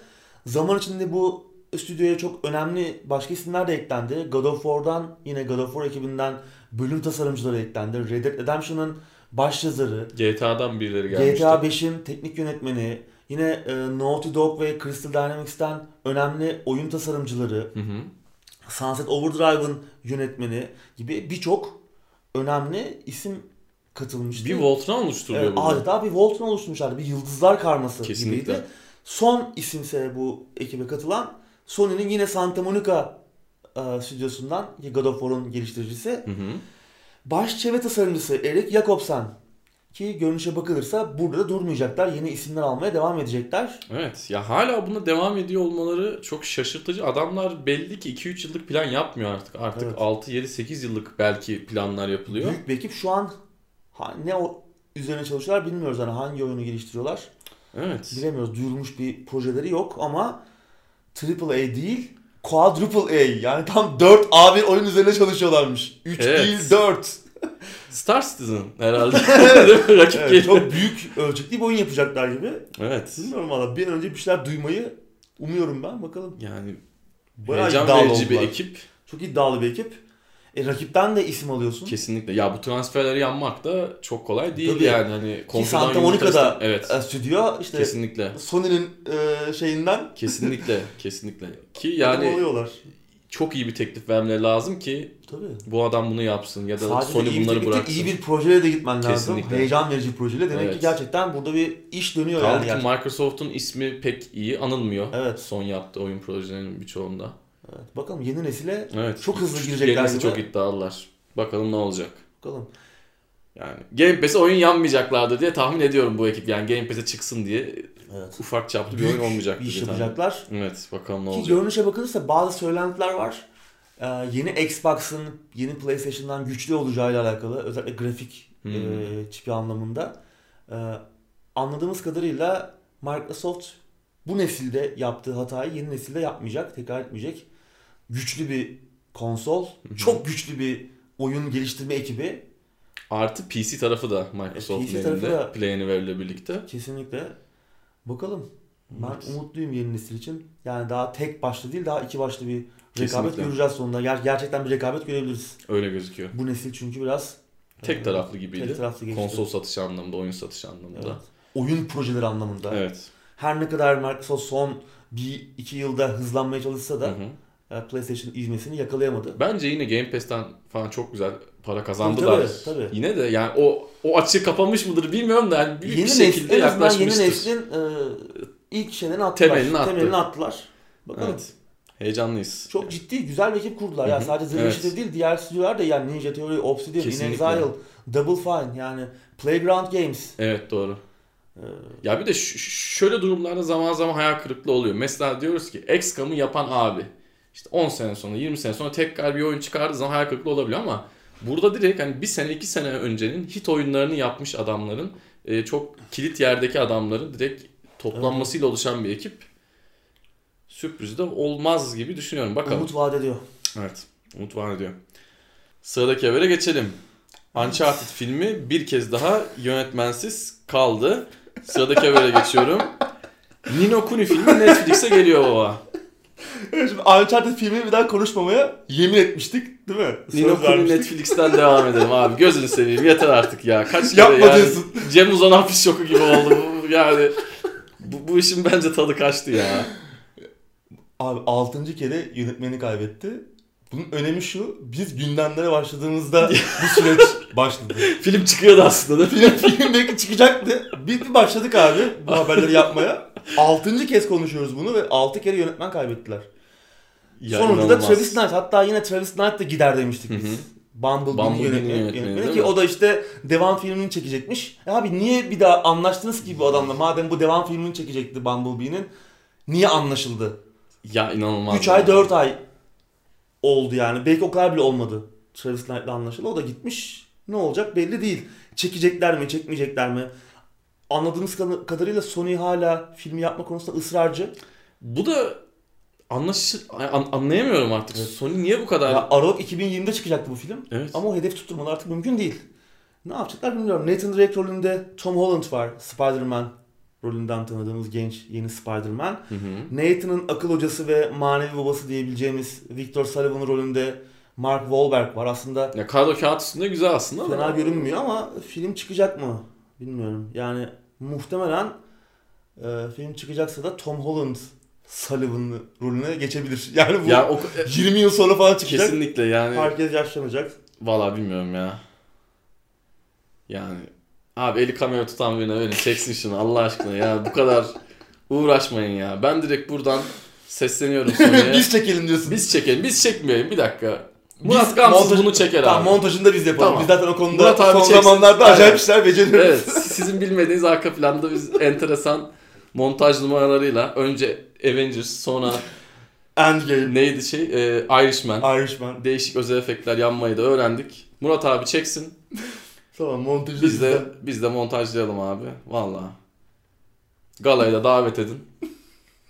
Zaman içinde bu stüdyoya çok önemli başka isimler de eklendi. God of War'dan yine God of War ekibinden bölüm tasarımcıları eklendi. Red Dead Redemption'ın baş yazarı, GTA'dan birileri gelmişti. GTA 5'in teknik yönetmeni, yine e, Naughty Dog ve Crystal Dynamics'ten önemli oyun tasarımcıları, Hı hı. Sunset Overdrive'ın yönetmeni gibi birçok önemli isim katılmıştı. Bir Voltron oluşturuyor Evet, adeta bir Voltron oluşturmuşlardı. Bir yıldızlar karması Kesinlikle. gibiydi. Son isimse bu ekibe katılan Sony'nin yine Santa Monica e, stüdyosundan God of War'un geliştiricisi. Hı hı. Baş çevre tasarımcısı Erik Jakobsen ki görünüşe bakılırsa burada da durmayacaklar. Yeni isimler almaya devam edecekler. Evet ya hala buna devam ediyor olmaları çok şaşırtıcı. Adamlar belli ki 2-3 yıllık plan yapmıyor artık. Artık Evet. 6-7-8 yıllık belki planlar yapılıyor. Büyük bir ekip şu an ne o üzerine çalışıyorlar bilmiyoruz. Yani hangi oyunu geliştiriyorlar Evet. bilemiyoruz. Duyurulmuş bir projeleri yok ama AAA değil Quadruple A yani tam 4 A1 oyun üzerine çalışıyorlarmış. 3 Evet. değil 4. Star Citizen herhalde. Mi? Rakip Evet, çok büyük ölçekli bir oyun yapacaklar gibi. Evet. Bilmiyorum valla bir önce bir şeyler duymayı umuyorum ben bakalım. Yani Bayağı heyecan verici bir oldular. ekip. Çok iddialı bir ekip. E, rakipten de isim alıyorsun. Kesinlikle. Ya bu transferleri yapmak da çok kolay değil Tabii. yani. Hani Ki Santa Monica'da Evet. e, stüdyo işte Kesinlikle. Sony'nin e, şeyinden Kesinlikle. Kesinlikle. Ki yani yani oluyorlar. Çok iyi bir teklif vermeleri lazım ki Tabii. bu adam bunu yapsın ya da Sadece Sony iyi bunları bıraksın. iyi bir projeyle de gitmen lazım. Kesinlikle. Heyecan verici bir projeyle. Demek Evet. ki gerçekten burada bir iş dönüyor Kaldı yani. ki gerçekten. Microsoft'un ismi pek iyi anılmıyor. Evet. Son yaptığı oyun projelerinin birçoğunda. evet. Bakalım yeni nesile Evet. Çok hızlı girecekler yenisi gibi. çok iddialılar. Bakalım ne olacak. bakalım. Yani Game Pass'e oyun yanmayacaklardır diye tahmin ediyorum bu ekip. Yani Game Pass'e çıksın diye Evet. ufak çaplı bir oyun olmayacak bir iş yapacaklar. Evet bakalım ne Ki olacak. görünüşe bakılırsa bazı söylentiler var. Ee, yeni Xbox'ın yeni PlayStation'dan güçlü olacağıyla alakalı özellikle grafik Hmm. e, çipi anlamında. Ee, anladığımız kadarıyla Microsoft bu nesilde yaptığı hatayı yeni nesilde yapmayacak, tekrar etmeyecek. Güçlü bir konsol, çok güçlü bir oyun geliştirme ekibi. Artı PC tarafı da Microsoft'un PC tarafı da- Play'ini birlikte. Kesinlikle. Bakalım. Ben Evet. umutluyum yeni nesil için. Yani daha tek başlı değil, daha iki başlı bir rekabet Kesinlikle. göreceğiz sonunda. Ger- gerçekten bir rekabet görebiliriz. Öyle gözüküyor. Bu nesil çünkü biraz Tek e, taraflı gibiydi. tek taraflı geçti. Konsol satışı anlamında, oyun satışı anlamında. Evet. Oyun projeleri anlamında. Evet. Her ne kadar Microsoft son bir iki yılda hızlanmaya çalışsa da Hı hı. e, PlayStation ivmesini yakalayamadı. Bence yine Game Pass'ten falan çok güzel para kazandılar. Tabii, tabii. Yine de yani o o açığı kapamış mıdır bilmiyorum da yani büyük Yeni bir şekilde en azından yeni yaklaşmıştır. neslin e, ilk şeylerini attılar. Temelini attı. attılar. Bakalım. Evet. Heyecanlıyız. Çok ciddi güzel bir ekip kurdular. Hı Ya hı. sadece The Evet. Değil diğer stüdyolar da yani Ninja Theory, Obsidian, In Kesinlikle. Exile, Double Fine yani Playground Games. Evet doğru. Ee, Ya bir de ş- şöyle durumlarda zaman zaman hayal kırıklığı oluyor. Mesela diyoruz ki XCOM'u yapan abi. İşte 10 sene sonra 20 sene sonra tekrar bir oyun çıkardığı zaman hayal kırıklığı olabiliyor ama burada direkt hani bir sene iki sene öncenin hit oyunlarını yapmış adamların e, çok kilit yerdeki adamların direkt toplanmasıyla oluşan bir ekip. Sürpriz de olmaz gibi düşünüyorum. Bakalım. umut vaat ediyor. Evet. Umut var ediyor. Sıradaki habere geçelim. Uncharted filmi bir kez daha yönetmensiz kaldı. Sıradaki habere geçiyorum. Nino Kuni filmi Netflix'e geliyor baba. Şimdi Uncharted filmini bir daha konuşmamaya yemin etmiştik değil mi? Nino vermiştik. Netflix'ten devam edelim abi. Gözünü seveyim yeter artık ya. Kaç kere Yapma yani diyorsun. Cem Uzan hapis şoku gibi oldu. Bu- Yani bu, bu işin bence tadı kaçtı ya. Abi 6. kere yönetmeni kaybetti. Bunun önemi şu, biz gündemlere başladığımızda bu süreç başladı. Film çıkıyordu aslında değil mi? Film, film belki çıkacaktı. Bir, bir başladık abi bu haberleri yapmaya. 6. kez konuşuyoruz bunu ve 6 kere yönetmen kaybettiler. Ya Sonunda da. Travis Knight hatta yine Travis Knight da gider demiştik Hı biz. hı. Bumblebee'nin Bumblebee'nin yönetmeni, yönetmeni, ki o da işte devam filmini çekecekmiş. E abi niye bir daha anlaştınız ki bu adamla? Madem bu devam filmini çekecekti Bumblebee'nin. Niye anlaşıldı? Ya inanılmaz. 3 ya. ay 4 ay oldu yani. Belki o kadar bile olmadı. Travis Knight'la anlaşıldı. O da gitmiş. Ne olacak belli değil. Çekecekler mi, çekmeyecekler mi? Anladığımız kad- kadarıyla Sony hala filmi yapma konusunda ısrarcı. Bu da anlaşı an- anlayamıyorum artık. Evet. Sony niye bu kadar Ya Aralık 2020'de çıkacaktı bu film. Evet. Ama o hedef tutturmaları artık mümkün değil. Ne yapacaklar bilmiyorum. Nathan Drake rolünde Tom Holland var. Spider-Man rolünden tanıdığımız genç yeni Spider-Man. Nathan'ın akıl hocası ve manevi babası diyebileceğimiz Victor Sullivan rolünde Mark Wahlberg var. Aslında Ya kadro kağıt üstünde güzel aslında ama. fena görünmüyor ama film çıkacak mı? Bilmiyorum. Yani muhtemelen e, film çıkacaksa da Tom Holland Sullivan rolüne geçebilir. Yani bu Ya o 20 yıl sonra falan çıkacak. kesinlikle yani Herkes yaşlanacak. valla bilmiyorum ya. Yani abi eli kamera tutan birine öyle çeksin şunu Allah aşkına ya bu kadar uğraşmayın ya. Ben direkt buradan sesleniyorum Sony'ye. biz çekelim diyorsun. Biz çekelim. Biz çekmeyelim. Bir dakika. Murat Biz Gamsız montaj- bunu çeker Tamam abi. montajını da biz yapalım. Tamam. Biz zaten o konuda Murat abi son çeksin. zamanlarda Aynen. acayip işler beceriyoruz. Evet. Sizin bilmediğiniz arka planda biz enteresan montaj numaralarıyla önce Avengers sonra Endgame, neydi şey e, Irishman Irishman. değişik özel efektler yanmayı da öğrendik. Murat abi çeksin. Tamam montajı Biz de biz de montajlayalım abi. Valla. Galaya da davet edin.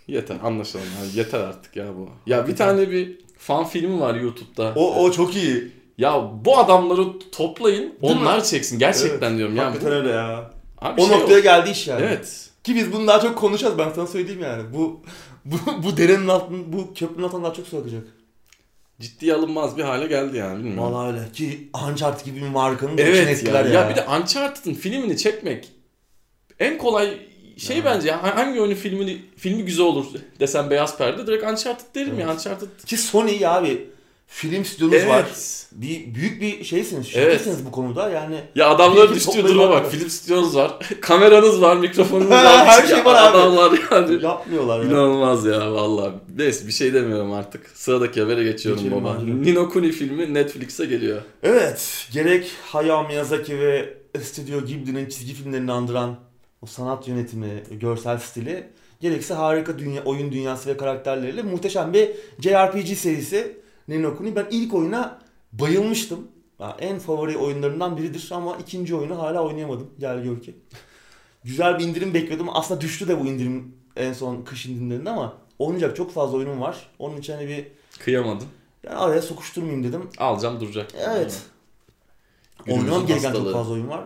Yeter anlaşalım. abi. yeter artık ya bu. Ya bir tane bir fan filmi var YouTube'da. O, o çok iyi. Ya bu adamları toplayın. Değil onlar çeksin. Gerçekten Evet, diyorum. Ya Hakikaten bu, öyle ya. abi O şey noktaya geldi iş yani. Evet. Ki biz bunu daha çok konuşacağız ben sana söyleyeyim yani. Bu bu, bu derenin altın, bu köprünün altından daha çok su akacak. Ciddiye alınmaz bir hale geldi yani bilmiyorum. Vallahi öyle. Ki Uncharted gibi bir markanın da içine Evet ettiler ya. ya. ya. bir de Uncharted'ın filmini çekmek en kolay şey Yani. bence ya, hangi oyunun filmi filmi güzel olur desem beyaz perde direkt Uncharted derim ya Evet. Uncharted. Ki Sony abi film stüdyonuz var. Evet. Bir büyük bir şeysiniz, Evet. şirketsiniz bu konuda. Yani Ya adamların düştüğü duruma bak. Film stüdyonuz var. Kameranız var, mikrofonunuz var. Her şey Ya var abi. Adamlar yani. yapmıyorlar ya. İnanılmaz ya vallahi. Neyse bir şey demiyorum artık. Sıradaki habere geçiyorum Geçelim baba. abi. Nino Kuni filmi Netflix'e geliyor. Evet, gerek Hayao Miyazaki ve Studio Ghibli'nin çizgi filmlerini andıran o sanat yönetimi, görsel stili, gerekse harika dünya, oyun dünyası ve karakterleriyle muhteşem bir JRPG serisi Nino Kuni. Ben ilk oyuna bayılmıştım. Ya en favori oyunlarından biridir ama ikinci oyunu hala oynayamadım. Gel gör ki. Güzel bir indirim bekliyordum. Aslında düştü de bu indirim en son kış indirimlerinde ama oynayacak çok fazla oyunum var. Onun için hani bir Kıyamadın. yani araya sokuşturmayayım dedim. Alacağım duracak. Evet. Oynamam gereken çok fazla oyun var.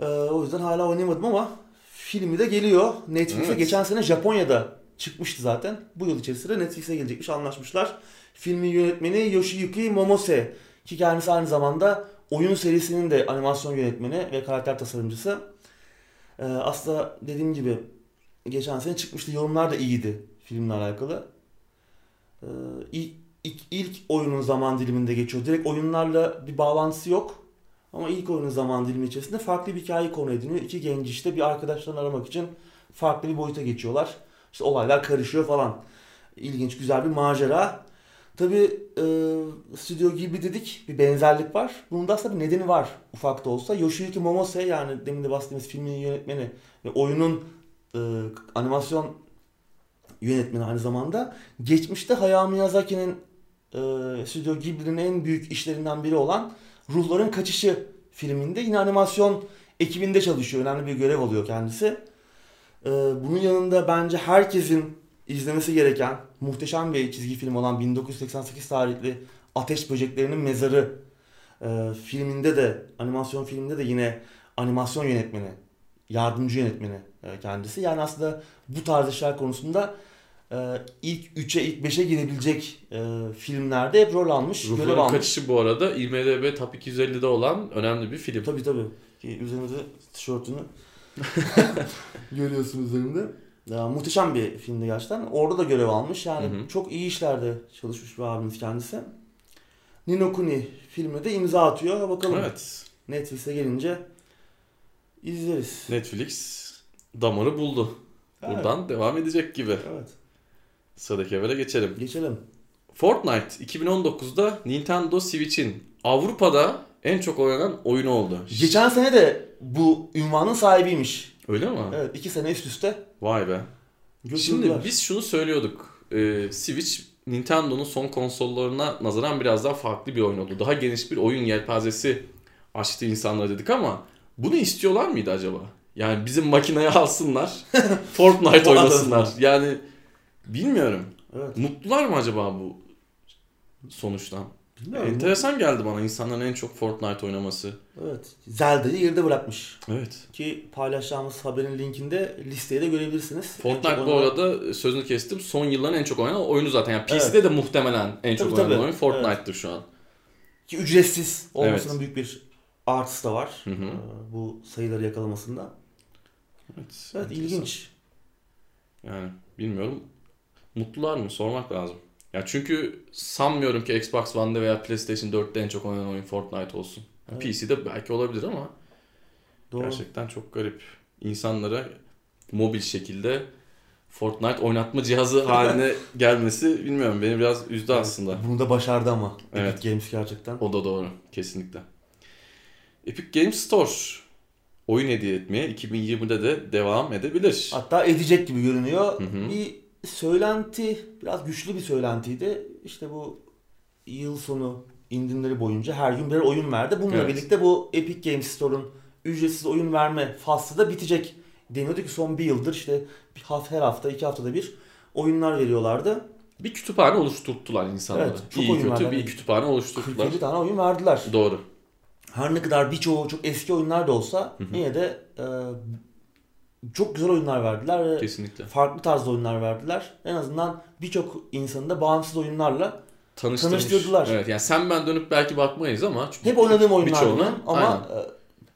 Ee, o yüzden hala oynayamadım ama filmi de geliyor. Netflix'e Evet. geçen sene Japonya'da çıkmıştı zaten. Bu yıl içerisinde Netflix'e gelecekmiş anlaşmışlar. Filmin yönetmeni Yoshiyuki Momose ki kendisi aynı zamanda oyun serisinin de animasyon yönetmeni ve karakter tasarımcısı. Ee, aslında dediğim gibi geçen sene çıkmıştı. Yorumlar da iyiydi filmle alakalı. Ee, ilk, ilk, ilk oyunun zaman diliminde geçiyor. Direkt oyunlarla bir bağlantısı yok. Ama ilk oyunun zaman dilimi içerisinde farklı bir hikaye konu ediniyor. İki genç işte bir arkadaşlarını aramak için farklı bir boyuta geçiyorlar. İşte olaylar karışıyor falan. İlginç, güzel bir macera. Tabii e, Stüdyo gibi dedik bir benzerlik var. Bunun da aslında bir nedeni var ufak da olsa. Yoshiyuki Momose yani demin de bahsettiğimiz filmin yönetmeni ve oyunun e, animasyon yönetmeni aynı zamanda. Geçmişte Hayao Miyazaki'nin e, Stüdyo Ghibli'nin en büyük işlerinden biri olan Ruhların Kaçışı filminde yine animasyon ekibinde çalışıyor. Önemli bir görev alıyor kendisi. E, bunun yanında bence herkesin izlemesi gereken muhteşem bir çizgi film olan 1988 tarihli Ateş Böceklerinin Mezarı e, filminde de animasyon filminde de yine animasyon yönetmeni, yardımcı yönetmeni e, kendisi. Yani aslında bu tarz işler konusunda ilk 3'e ilk 5'e girebilecek e, filmlerde hep rol almış, görev Ruhların almış. Kaçışı bu arada IMDB Top 250'de olan önemli bir film. Tabii tabii. Ki Üzerimde tişörtünü görüyorsun üzerimde. Ya, muhteşem bir filmdi gerçekten. Orada da görev almış. Yani Hı hı. çok iyi işlerde çalışmış bir abimiz kendisi. Nino Kuni filmine de imza atıyor. Bakalım Evet. Netflix'e gelince izleriz. Netflix damarı buldu. Evet. Buradan devam edecek gibi. Evet. Sıradaki habere geçelim. Geçelim. Fortnite 2019'da Nintendo Switch'in Avrupa'da en çok oynanan oyunu oldu. Geçen sene de bu ünvanın sahibiymiş. Öyle mi? Evet iki sene üst üste Vay be. götürdüler. Şimdi biz şunu söylüyorduk. Ee, Switch Nintendo'nun son konsollarına nazaran biraz daha farklı bir oyun oldu. Daha geniş bir oyun yelpazesi açtı insanlara dedik ama bunu istiyorlar mıydı acaba? Yani bizim makineye alsınlar, Fortnite oynasınlar. Yani bilmiyorum. Evet. Mutlular mı acaba bu sonuçtan? Bilmiyorum. Enteresan geldi bana insanların en çok Fortnite oynaması. Evet. Zelda'yı geride bırakmış. Evet. Ki paylaşacağımız haberin linkinde listeye de görebilirsiniz. Fortnite bu arada sözünü kestim. Son yılların en çok oynanan oyunu zaten. Yani PC'de de muhtemelen en çok Tabii, oynanan tabii. oyun Fortnite'dır şu an. Ki ücretsiz olmasının Evet. büyük bir artısı da var. Hı hı. Ee, Bu sayıları yakalamasında. Evet, Evet enteresan. ilginç. Yani bilmiyorum. Mutlular mı? Sormak lazım. Ya çünkü sanmıyorum ki Xbox One'da veya PlayStation 4'te en çok oynanan oyun Fortnite olsun. Evet. PC'de belki olabilir ama Doğru. gerçekten çok garip. İnsanlara mobil şekilde Fortnite oynatma cihazı haline gelmesi bilmiyorum beni biraz üzdü aslında. Bunu da başardı ama. Evet. Epic Games gerçekten. O da doğru. Kesinlikle. Epic Games Store oyun hediye etmeye 2020'de de devam edebilir. Hatta edecek gibi görünüyor. Hı hı. Bir söylenti, biraz güçlü bir söylentiydi. İşte bu yıl sonu indirimleri boyunca her gün birer oyun verdi. Bununla Evet. birlikte bu Epic Games Store'un ücretsiz oyun verme faslı da bitecek. Deniyordu ki son bir yıldır işte bir hafta, her hafta, iki haftada bir oyunlar veriyorlardı. Bir kütüphane oluşturttular insanlara. Evet, çok İyi oyun kötü bir kütüphane oluşturdular. 47 tane oyun verdiler. Doğru. Her ne kadar birçoğu çok eski oyunlar da olsa Hı hı. yine de e, çok güzel oyunlar verdiler ve Kesinlikle. farklı tarzda oyunlar verdiler. En azından birçok insanı da bağımsız oyunlarla Tanıştırmış. Tanıştırdılar. Evet yani sen ben dönüp belki bakmayız ama hep oynadığım oyunlar bunlar ama e,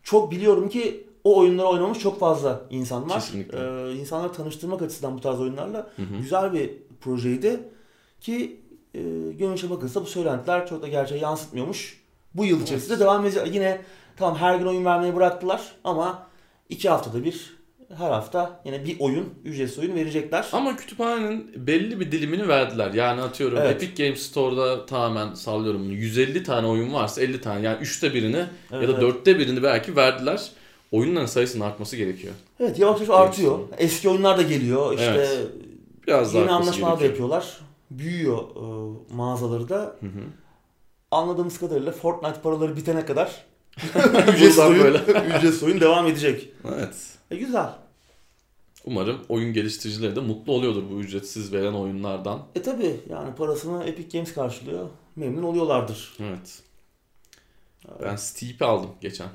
çok biliyorum ki o oyunları oynamış çok fazla insan var. Kesinlikle. Ee, insanları tanıştırmak açısından bu tarz oyunlarla Hı hı. güzel bir projeydi. Ki e, görünüşe bakılsa bu söylentiler çok da gerçeği yansıtmıyormuş. Bu yıl içerisinde devam edecek. Yine tamam her gün oyun vermeyi bıraktılar ama iki haftada bir her hafta yine bir oyun, ücretsiz oyun verecekler. Ama kütüphanenin belli bir dilimini verdiler. Yani atıyorum Evet. Epic Games Store'da tamamen sallıyorum bunu. 150 tane oyun varsa 50 tane yani üçte birini ya Evet, da evet. dörtte birini belki verdiler. Oyunların sayısının artması gerekiyor. Evet yavaş yavaş artıyor. Eski oyunlar da geliyor. İşte Evet. Biraz yeni anlaşmalar da yapıyorlar. Büyüyor e, mağazaları da. Hı hı. Anladığımız kadarıyla Fortnite paraları bitene kadar ücretsiz oyun, ücretsiz oyun devam edecek. Evet. E, güzel. Umarım oyun geliştiricileri de mutlu oluyordur bu ücretsiz veren oyunlardan. E tabi yani parasını Epic Games karşılıyor. Memnun oluyorlardır. Evet. Ben Steep'i aldım geçen.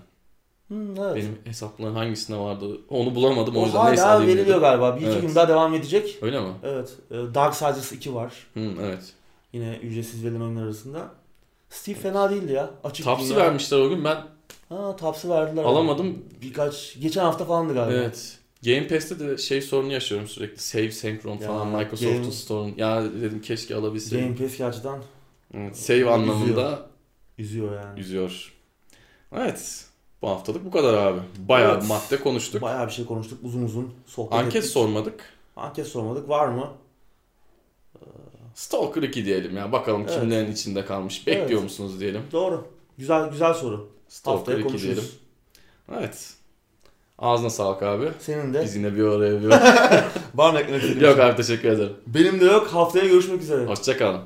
Hmm, evet. Benim hesapların hangisinde vardı onu bulamadım o o yüzden neyse hala alayım veriliyor dedim. galiba. Bir iki Evet. gün daha devam edecek. Öyle mi? Evet. e, Darksiders 2 var. Hı, evet. Yine ücretsiz verilen oyunlar arasında. Steve fena değildi ya. Açık Taps'ı vermişler o gün ben Ha Taps'ı verdiler. alamadım. Birkaç, geçen hafta falandı galiba. Evet. Game Pass'te de şey sorunu yaşıyorum sürekli. Save Synchron Ya, falan Microsoft'un Game- Store'un. Ya dedim keşke alabilseydim. Game Pass gerçekten Evet, save Üzüyor. anlamında üzüyor yani. üzüyor. Evet. Bu haftalık bu kadar abi. Bayağı Evet. madde konuştuk. Bayağı bir şey konuştuk. Uzun uzun sohbet Anket ettik. sormadık. Anket sormadık. Var mı? Stalker 2 diyelim ya. Bakalım Evet. kimlerin içinde kalmış. Bekliyor Evet. musunuz diyelim. Doğru. Güzel güzel soru. Stalker Haftaya 2 konuşuruz. diyelim. Evet. Ağzına sağlık abi. Senin de. Biz yine bir araya bir eklemek istediğin Yok abi teşekkür ederim. Benim de yok. Haftaya görüşmek üzere. Hoşçakalın.